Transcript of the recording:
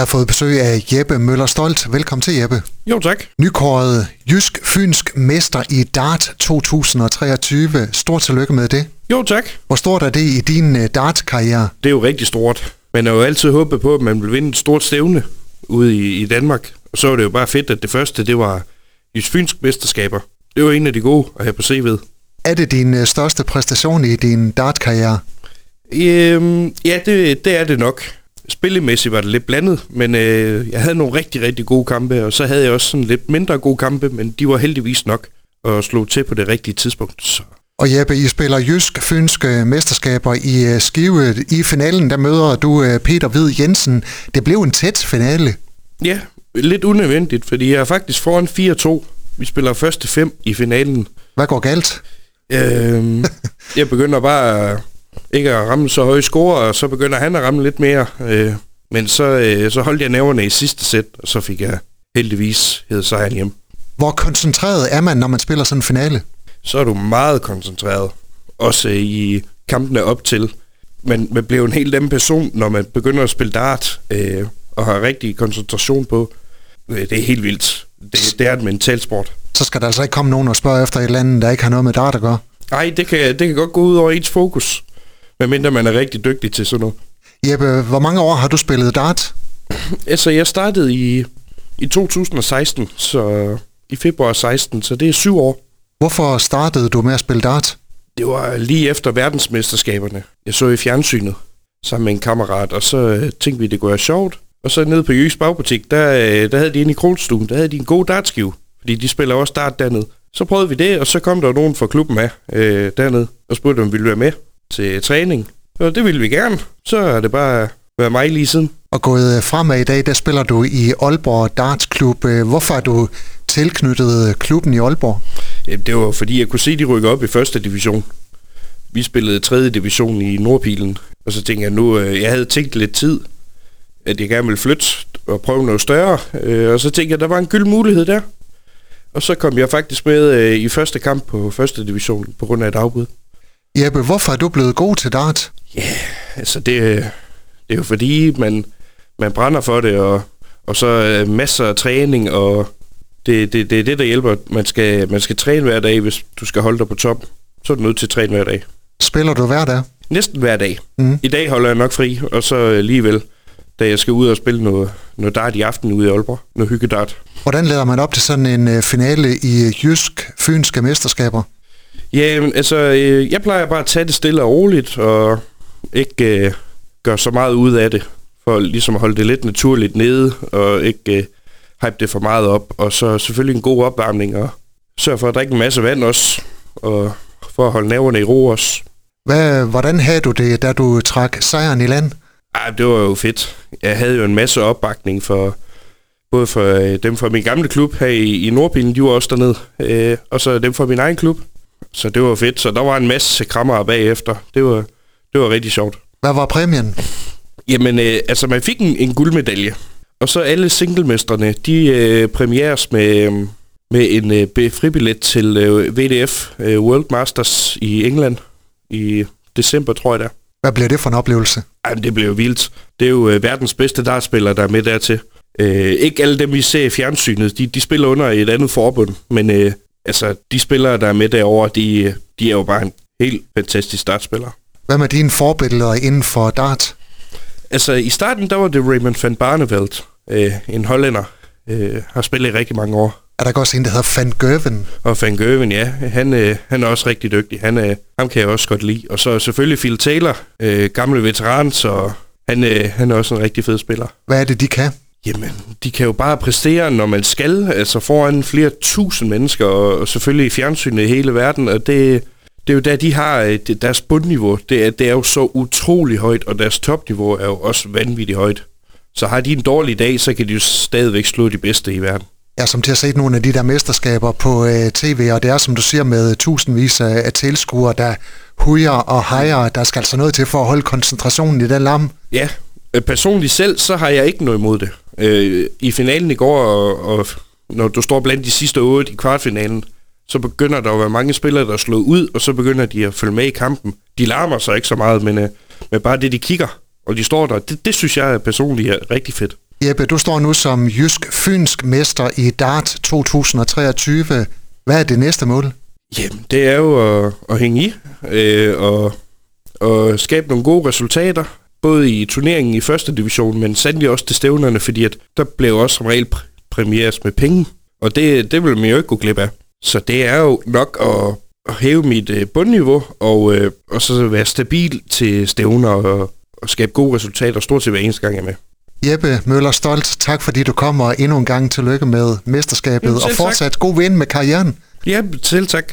Jeg har fået besøg af Jeppe Møller Stolt. Velkommen til, Jeppe. Jo, tak. Nykåret Jysk Fynsk Mester i Dart 2023. Stort tillykke med det. Jo, tak. Hvor stort er det i din uh, dart-karriere? Det er jo rigtig stort. Man har jo altid håbet på, at man vil vinde et stort stævne ude i, i Danmark. Og så var det jo bare fedt, at det første, det var Jysk Fynsk Mesterskaber. Det var en af de gode at have på CV'et. Er det din uh, største præstation i din dart-karriere? Øhm, ja, det, det er det nok. Spillemæssigt var det lidt blandet, men øh, jeg havde nogle rigtig, rigtig gode kampe, og så havde jeg også sådan lidt mindre gode kampe, men de var heldigvis nok og slog til på det rigtige tidspunkt. Så. Og Jeppe, I spiller Jysk Fynske mesterskaber i uh, Skive. I finalen, der møder du uh, Peter Hvid Jensen. Det blev en tæt finale. Ja, lidt unødvendigt, fordi jeg er faktisk foran 4-2. Vi spiller første fem i finalen. Hvad går galt? Øhm, jeg begynder bare ikke at ramme så høje score, og så begynder han at ramme lidt mere. Øh, men så, øh, så holdt jeg næverne i sidste sæt, og så fik jeg heldigvis hed sejren hjem. Hvor koncentreret er man, når man spiller sådan en finale? Så er du meget koncentreret, også i kampene op til. Men man bliver en helt anden person, når man begynder at spille dart, øh, og har rigtig koncentration på. Øh, det er helt vildt. Det, det er et mentalt sport. Så skal der altså ikke komme nogen og spørge efter et eller andet, der ikke har noget med dart at gøre? Nej, det kan, det kan godt gå ud over ens fokus, medmindre man er rigtig dygtig til sådan noget. Jeppe, hvor mange år har du spillet dart? Altså, jeg startede i, i 2016, så i februar 16, så det er syv år. Hvorfor startede du med at spille dart? Det var lige efter verdensmesterskaberne. Jeg så i fjernsynet sammen med en kammerat, og så øh, tænkte vi, det kunne være sjovt. Og så nede på Jysk Bagbutik, der, øh, der havde de inde i Krolstuen, der havde de en god dartskive, fordi de spiller også dart dernede. Så prøvede vi det, og så kom der nogen fra klubben med øh, dernede, og spurgte, om vi ville være med til træning. Og det ville vi gerne. Så er det bare været mig lige siden. Og gået fremad i dag, der spiller du i Aalborg Darts Klub. Hvorfor er du tilknyttet klubben i Aalborg? Jamen, det var fordi, jeg kunne se, de rykker op i første division. Vi spillede tredje division i Nordpilen, og så tænkte jeg nu, øh, jeg havde tænkt lidt tid, at jeg gerne ville flytte og prøve noget større, øh, og så tænkte jeg, der var en gyld mulighed der. Og så kom jeg faktisk med øh, i første kamp på første division på grund af et afbud. Jeppe, hvorfor er du blevet god til dart? Ja, yeah, altså det, det er jo fordi, man, man brænder for det, og, og så øh, masser af træning, og det, det, det er det, der hjælper. Man skal, man skal træne hver dag, hvis du skal holde dig på top. Så er du nødt til at træne hver dag. Spiller du hver dag? Næsten hver dag. Mm. I dag holder jeg nok fri, og så alligevel, da jeg skal ud og spille noget, noget dart i aften ude i Aalborg. Noget hyggedart. Hvordan lader man op til sådan en uh, finale i Jysk Fynske Mesterskaber? Ja, altså, øh, jeg plejer bare at tage det stille og roligt, og ikke øh, gøre så meget ud af det, for ligesom at holde det lidt naturligt nede, og ikke øh, hype det for meget op. Og så selvfølgelig en god opvarmning, og sørge for at drikke en masse vand også, og for at holde nerverne i ro også. Hvad, hvordan havde du det, da du trak sejren i land? Ej, det var jo fedt. Jeg havde jo en masse opbakning for både for øh, dem fra min gamle klub her i, i Nordbilen, de var også dernede, øh, og så dem fra min egen klub. Så det var fedt. Så der var en masse krammer bagefter. Det var, det var rigtig sjovt. Hvad var præmien? Jamen, øh, altså man fik en, en guldmedalje. Og så alle singlemestrene, de øh, premieres med, med en øh, fribillet til øh, VDF øh, World Masters i England i december, tror jeg der. Hvad bliver det for en oplevelse? Jamen, det blev vildt. Det er jo øh, verdens bedste dartspillere, der er med dertil. Øh, ikke alle dem, vi ser i fjernsynet, de, de spiller under et andet forbund, men øh, altså, de spillere, der er med derovre, de, de er jo bare en helt fantastisk dartspiller. Hvad med dine forbilleder inden for dart? Altså, i starten, der var det Raymond van Barneveld, øh, en hollænder, øh, har spillet i rigtig mange år. Er der også en, der hedder Van Gerven? Og Van Gerven, ja. Han, øh, han er også rigtig dygtig. Han, øh, ham kan jeg også godt lide. Og så selvfølgelig Phil Taylor, øh, gamle veteran, så han, øh, han er også en rigtig fed spiller. Hvad er det, de kan? Jamen, de kan jo bare præstere, når man skal, altså foran flere tusind mennesker, og, selvfølgelig i fjernsynet i hele verden, og det, det er jo der, de har det, deres bundniveau, det er, det er jo så utrolig højt, og deres topniveau er jo også vanvittigt højt. Så har de en dårlig dag, så kan de jo stadigvæk slå de bedste i verden. Ja, som til at se nogle af de der mesterskaber på øh, tv, og det er, som du siger, med tusindvis af, af tilskuere, der hujer og hejer. Der skal altså noget til for at holde koncentrationen i den lam. Ja, personligt selv, så har jeg ikke noget imod det. Øh, I finalen i går, og, og når du står blandt de sidste otte i kvartfinalen, så begynder der at være mange spillere, der er slået ud, og så begynder de at følge med i kampen. De larmer sig ikke så meget, men, øh, men bare det, de kigger, og de står der, det, det synes jeg personligt er rigtig fedt. Jeppe, du står nu som jysk-fynsk mester i Dart 2023. Hvad er det næste mål? Jamen, det er jo at, at hænge i øh, og, og skabe nogle gode resultater, både i turneringen i første division, men sandelig også til stævnerne, fordi at der blev også som regel premieres med penge, og det, det vil man jo ikke gå glip af. Så det er jo nok at, at hæve mit øh, bundniveau, og, øh, og så være stabil til stævner og, og skabe gode resultater, stort set hver eneste gang jeg er med. Jeppe Møller Stolt, tak fordi du kommer og endnu en gang tillykke med mesterskabet, Jamen, og fortsat god vind med karrieren. Ja, selv tak.